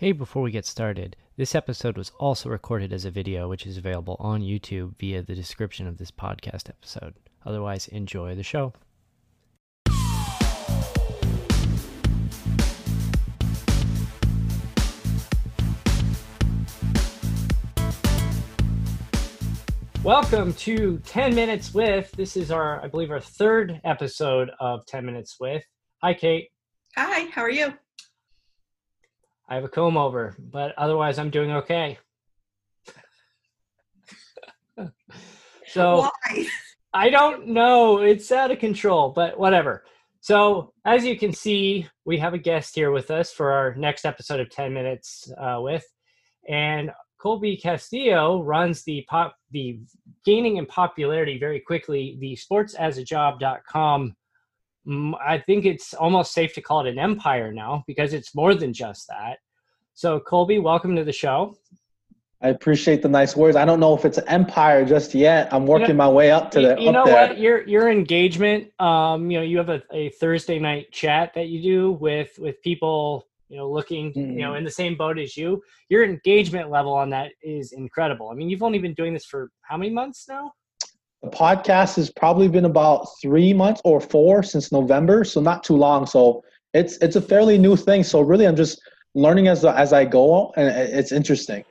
Hey, before we get started, this episode was also recorded as a video, which is available on YouTube via the description of this podcast episode. Otherwise, enjoy the show. Welcome to 10 Minutes With. This is our, I believe, our third episode of 10 Minutes With. Hi, Kate. Hi, how are you? I have a comb over, but otherwise I'm doing okay. so Why? I don't know. It's out of control, but whatever. So as you can see, we have a guest here with us for our next episode of 10 Minutes uh, with, and Kolby Castillo runs the pop the gaining in popularity very quickly the sportsasajob.com I think it's almost safe to call it an empire now because it's more than just that. So Kolby, welcome to the show. I appreciate the nice words. I don't know if it's an empire just yet. I'm working you know, my way up to the. You know there. what? Your your engagement. Um, you know, you have a, a Thursday night chat that you do with with people you know, looking, mm-hmm. you know, mm-hmm. in the same boat as you. Your engagement level on that is incredible. I mean, you've only been doing this for how many months now? The podcast has probably been about three months or four since November, so not too long. So it's it's a fairly new thing. So really, I'm just learning as as I go, and it's interesting.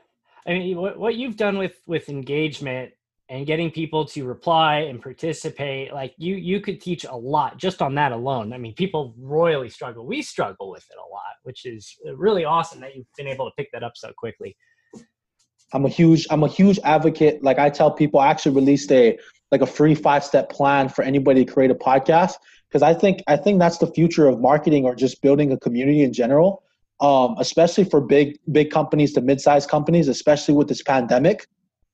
I mean, what what you've done with with engagement and getting people to reply and participate like you you could teach a lot just on that alone i mean people royally struggle we struggle with it a lot which is really awesome that you've been able to pick that up so quickly i'm a huge i'm a huge advocate like i tell people i actually released a like a free five step plan for anybody to create a podcast. Because i think i think that's the future of marketing or just building a community in general um, especially for big big companies to mid-sized companies especially with this pandemic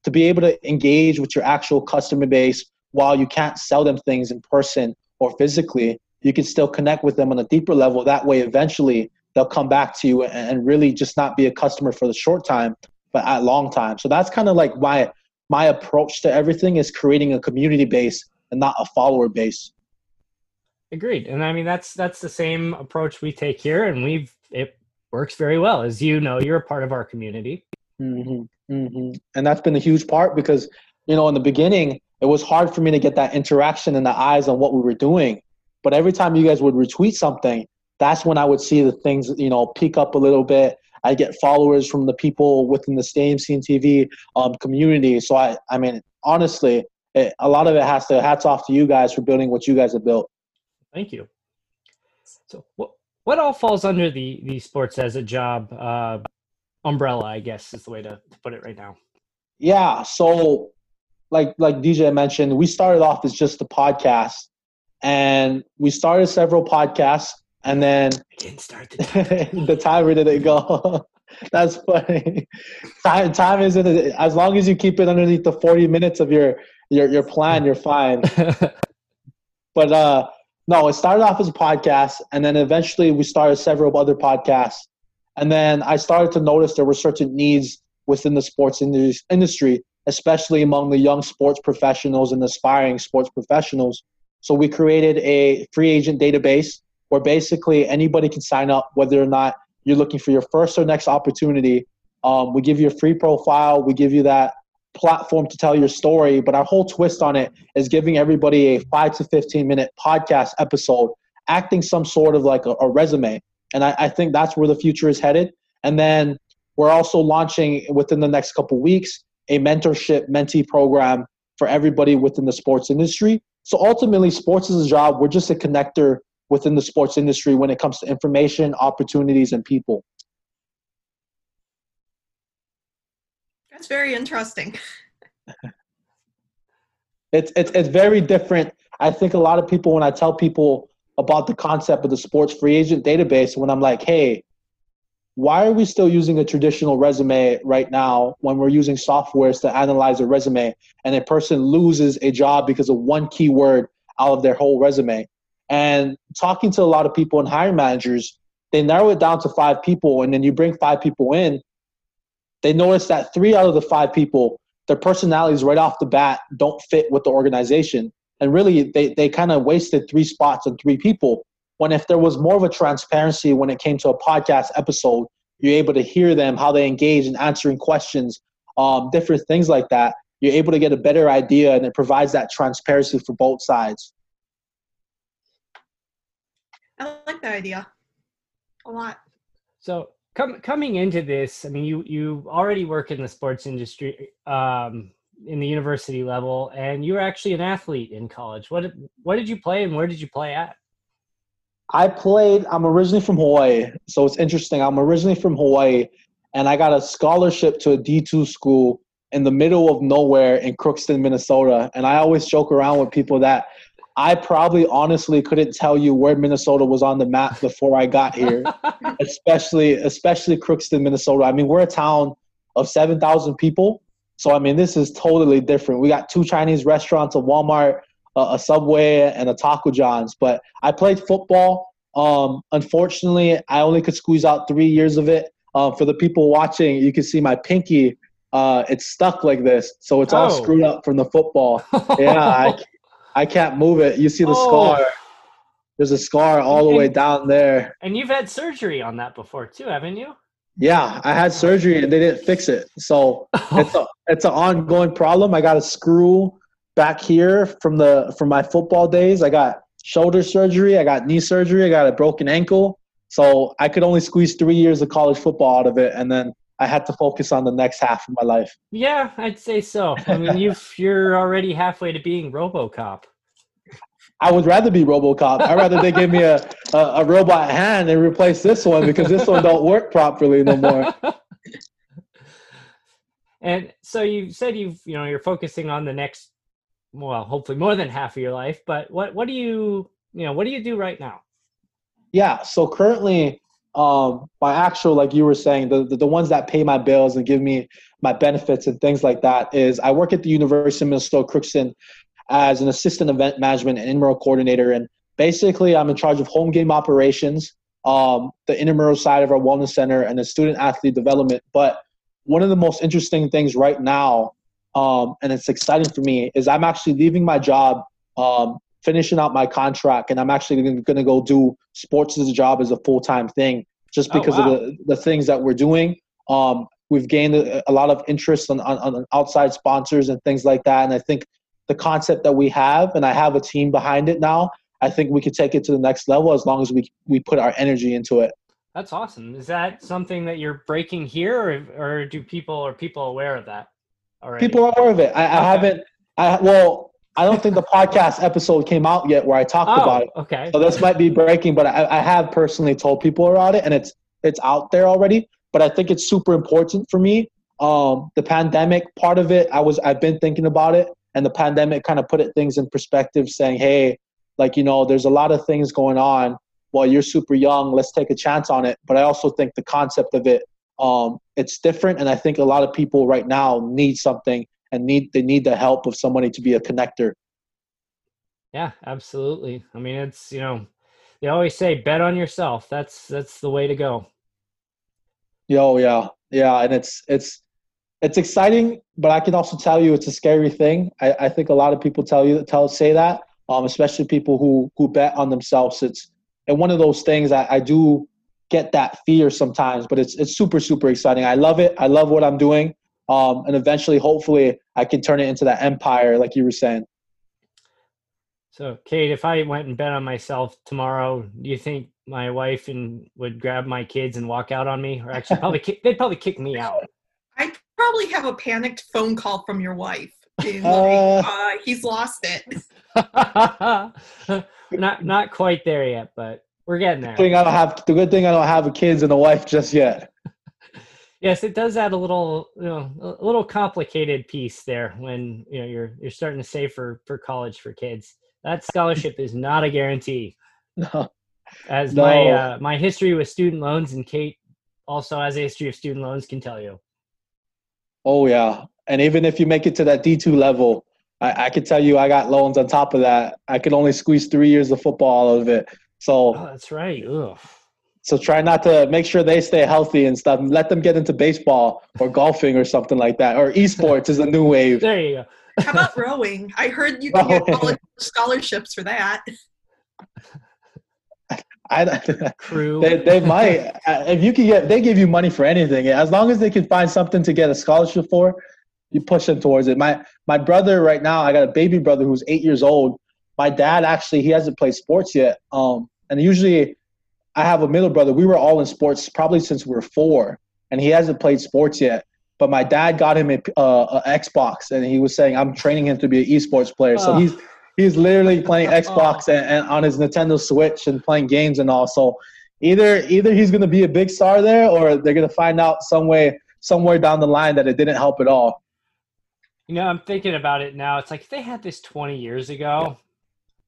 to be able to engage with your actual customer base while you can't sell them things in person or physically. You can still connect with them on a deeper level. That way eventually they'll come back to you and really just not be a customer for the short time but at long time. So that's kind of like my my approach to everything is creating a community base and not a follower base agreed and i mean that's that's the same approach we take here and we've it works very well as you know you're a part of our community mm-hmm. Mm-hmm. And that's been a huge part because, you know, in the beginning, it was hard for me to get that interaction in the eyes on what we were doing. But every time you guys would retweet something, that's when I would see the things, you know, peak up a little bit. I get followers from the people within the Stadium Scene TV um, community. So I, I mean, honestly, it, a lot of it has to hats off to you guys for building what you guys have built. Thank you. So what what all falls under the the sports as a job uh, umbrella, I guess is the way to, to put it right now. Yeah. So like like DJ mentioned, we started off as just a podcast and we started several podcasts and then I didn't start the timer. the timer didn't go. That's funny. Time time isn't as long as you keep it underneath the 40 minutes of your your your plan, you're fine. but uh no, it started off as a podcast and then eventually we started several other podcasts and then I started to notice there were certain needs within the sports industry especially among the young sports professionals and aspiring sports professionals. So we created a free agent database where basically anybody can sign up, whether or not you're looking for your first or next opportunity. Um, we give you a free profile. We give you that platform to tell your story. But our whole twist on it is giving everybody a five to 15 minute podcast episode, acting some sort of like a, a resume. And I, I, think that's where the future is headed. And then we're also launching within the next couple weeks a mentorship mentee program for everybody within the sports industry. So ultimately, sports is a job. We're just a connector within the sports industry when it comes to information, opportunities, and people. That's very interesting. it's, it's, it's very different. I think a lot of people, when I tell people about the concept of the sports free agent database, when I'm like, hey, why are we still using a traditional resume right now when we're using softwares to analyze a resume and a person loses a job because of one keyword out of their whole resume? And talking to a lot of people and hiring managers, they narrow it down to five people, and then you bring five people in. They notice that three out of the five people, their personalities right off the bat don't fit with the organization. And really, they, they kind of wasted three spots and three people when if there was more of a transparency when it came to a podcast episode, you're able to hear them, how they engage in answering questions, um, different things like that. You're able to get a better idea, and it provides that transparency for both sides. I like that idea a lot. So, com- coming into this, I mean, you you already work in the sports industry, um, in the university level, and you were actually an athlete in college. What what did you play, and where did you play at? I played. I'm originally from Hawaii, so it's interesting. I'm originally from Hawaii, and I got a scholarship to a D2 school in the middle of nowhere in Crookston, Minnesota. And I always joke around with people that I probably honestly couldn't tell you where Minnesota was on the map before I got here, especially especially Crookston, Minnesota. I mean, we're a town of 7,000 people. So I mean, this is totally different. We got two Chinese restaurants, a Walmart, a, Subway and a Taco John's. But I played football. Um, unfortunately, I only could squeeze out three years of it. Uh, for the people watching, you can see my pinky. Uh, it's stuck like this, so it's all oh. screwed up from the football. yeah, I, I can't move it. You see the oh. scar. There's a scar all the way down there. And you've had surgery on that before too, haven't you? Yeah, I had surgery and they didn't fix it. So it's a it's an ongoing problem. I got a screw back here from the from my football days. I got shoulder surgery, I got knee surgery, I got a broken ankle. So I could only squeeze three years of college football out of it, and then I had to focus on the next half of my life. Yeah, I'd say so. I mean, you you're already halfway to being RoboCop. I would rather be RoboCop. I'd rather they give me a, a, a robot hand and replace this one because this one don't work properly no more. and so you said you've you know you're focusing on the next well, hopefully more than half of your life. But what what do you you know what do you do right now? Yeah, so currently, um, my actual like you were saying, the, the the ones that pay my bills and give me my benefits and things like that is I work at the University of Minnesota Crookston as an assistant event management and intramural coordinator, and basically I'm in charge of home game operations, um, the intramural side of our wellness center, and the student athlete development. But one of the most interesting things right now um, and it's exciting for me, is I'm actually leaving my job, um, finishing out my contract, and I'm actually going to go do sports as a job as a full time thing, just oh, because oh, wow. of the, the things that we're doing. Um, we've gained a, a, lot of interest on, on, on outside sponsors and things like that, and I think the concept that we have, and I have a team behind it now. I think we could take it to the next level as long as we we put our energy into it. That's awesome. Is that something that you're breaking here, or, or do people are people aware of that? already? People are aware of it. I, okay. I haven't. I well, I don't think the podcast episode came out yet where I talked oh, about it. Okay. So this might be breaking, but I, I have personally told people about it, and it's it's out there already. But I think it's super important for me. Um, the pandemic part of it, I was I've been thinking about it, and the pandemic kind of put it things in perspective, saying, hey, like you know, there's a lot of things going on. Well, you're super young. Let's take a chance on it. But I also think the concept of it um, it's different, and I think a lot of people right now need something and need they need the help of somebody to be a connector. Yeah, absolutely. I mean, it's you know, they always say bet on yourself. That's that's the way to go. Yo, yeah, yeah, and it's it's it's exciting, but I can also tell you it's a scary thing. I, I think a lot of people tell you tell say that, um, especially people who who bet on themselves. It's and one of those things I, I do get that fear sometimes, but it's it's super super exciting. I love it. I love what I'm doing, um, and eventually, hopefully, I can turn it into that empire, like you were saying. So, Kate, if I went and bet on myself tomorrow, do you think my wife and would grab my kids and walk out on me, or actually probably kick, they'd probably kick me out? I probably have a panicked phone call from your wife. being like, Uh. uh, he's lost it. not not quite there yet, but we're getting there. Thing I don't have the good thing I don't have kids and a wife just yet. Yes, it does add a little, you know, a little complicated piece there when you know you're you're starting to save for for college for kids. That scholarship is not a guarantee. No. As my uh, my history with student loans and Kate also has a history of student loans can tell you. Oh yeah, and even if you make it to that D two level, I, I could tell you I got loans on top of that. I could only squeeze three years of football out of it. So Oh, that's right. Ugh. So try not to make sure they stay healthy and stuff. And Let them get into baseball or golfing or something like that. Or esports is a new wave. There you go. How about rowing? I heard you can get college scholarships for that. I, Crew. they, they might uh, if you can get they give you money for anything as long as they can find something to get a scholarship for you push them towards it my my brother right now i got a baby brother who's eight years old my dad actually he hasn't played sports yet um and usually i have a middle brother we were all in sports probably since we were four and he hasn't played sports yet but my dad got him a, uh, xbox and he was saying i'm training him to be an esports player so Oh. he's he's literally playing xbox and, and on his nintendo switch and playing games and all so either either he's going to be a big star there or they're going to find out some way somewhere down the line that it didn't help at all You know, I'm thinking about it now. It's like if they had this 20 years ago,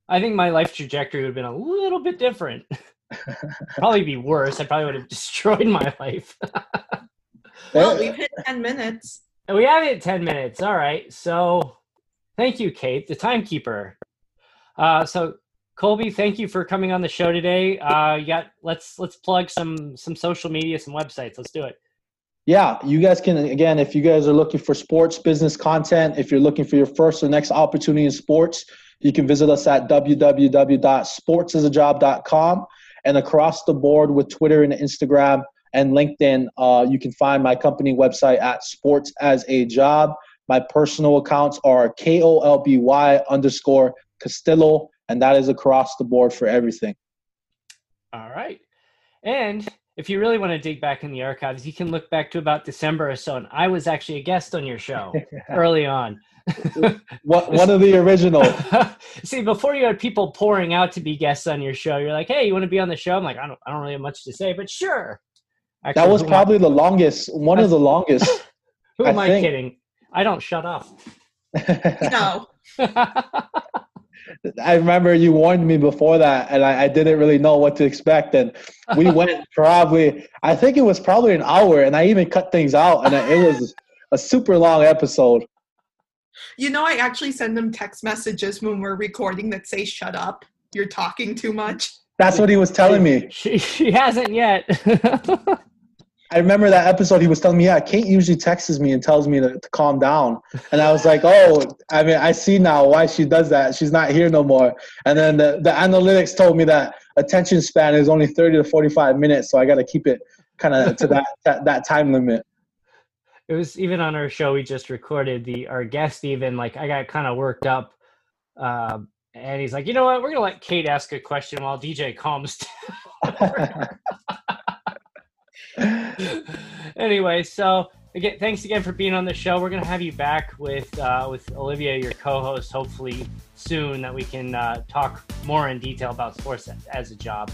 I think my life trajectory would have been a little bit different. probably be worse. I probably would have destroyed my life. Well, we've hit 10 minutes. We have it 10 minutes. All right. So thank you, Kate, the timekeeper. Uh, so Kolby, thank you for coming on the show today. Uh, you got let's let's plug some some social media, some websites. Let's do it. yeah you guys can again if you guys are looking for sports business content if you're looking for your first or next opportunity in sports you can visit us at www.sportsasajob.com and across the board with twitter and instagram and linkedin uh, you can find my company website at sports as a job my personal accounts are k-o-l-b-y underscore castillo and that is across the board for everything All right. And if you really want to dig back in the archives, you can look back to about December or so. And I was actually a guest on your show early on. what, one of the original See, before you had people pouring out to be guests on your show, you're like, "Hey, you want to be on the show?" I'm like, "I don't, I don't really have much to say, but sure." Actually, That was who am I- probably the longest, one of the longest. Who am I think- kidding? I don't shut up. No. I remember you warned me before that, and I, I didn't really know what to expect. And we went probably, I think it was probably an hour, and I even cut things out, and it was a super long episode. You know, I actually send them text messages when we're recording that say, shut up. You're talking too much. That's what he was telling me. she, she hasn't yet. I remember that episode. He was telling me, "Yeah, Kate usually texts me and tells me to, to calm down," and I was like, "Oh, I mean, I see now why she does that. She's not here no more." And then the, the analytics told me that attention span is only thirty to forty-five minutes, so I got to keep it kind of to that, that that time limit. it was even on our show we just recorded. The our guest even like I got kind of worked up, uh, and he's like, "You know what? We're gonna let Kate ask a question while DJ calms." anyway, so again, thanks again for being on the show. We're gonna have you back with uh, with Olivia, your co-host, hopefully soon, that we can uh, talk more in detail about sports as a job.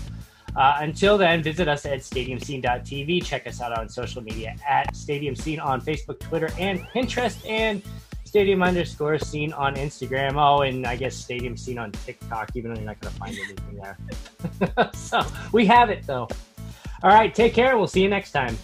Uh, until then, visit us at stadiumscene.tv. Check us out on social media at Stadium Scene on Facebook, Twitter, and Pinterest, and Stadium underscore Scene on Instagram. Oh, and I guess Stadium Scene on TikTok, even though you're not going to find anything there. so we have it though. All right, take care. We'll see you next time.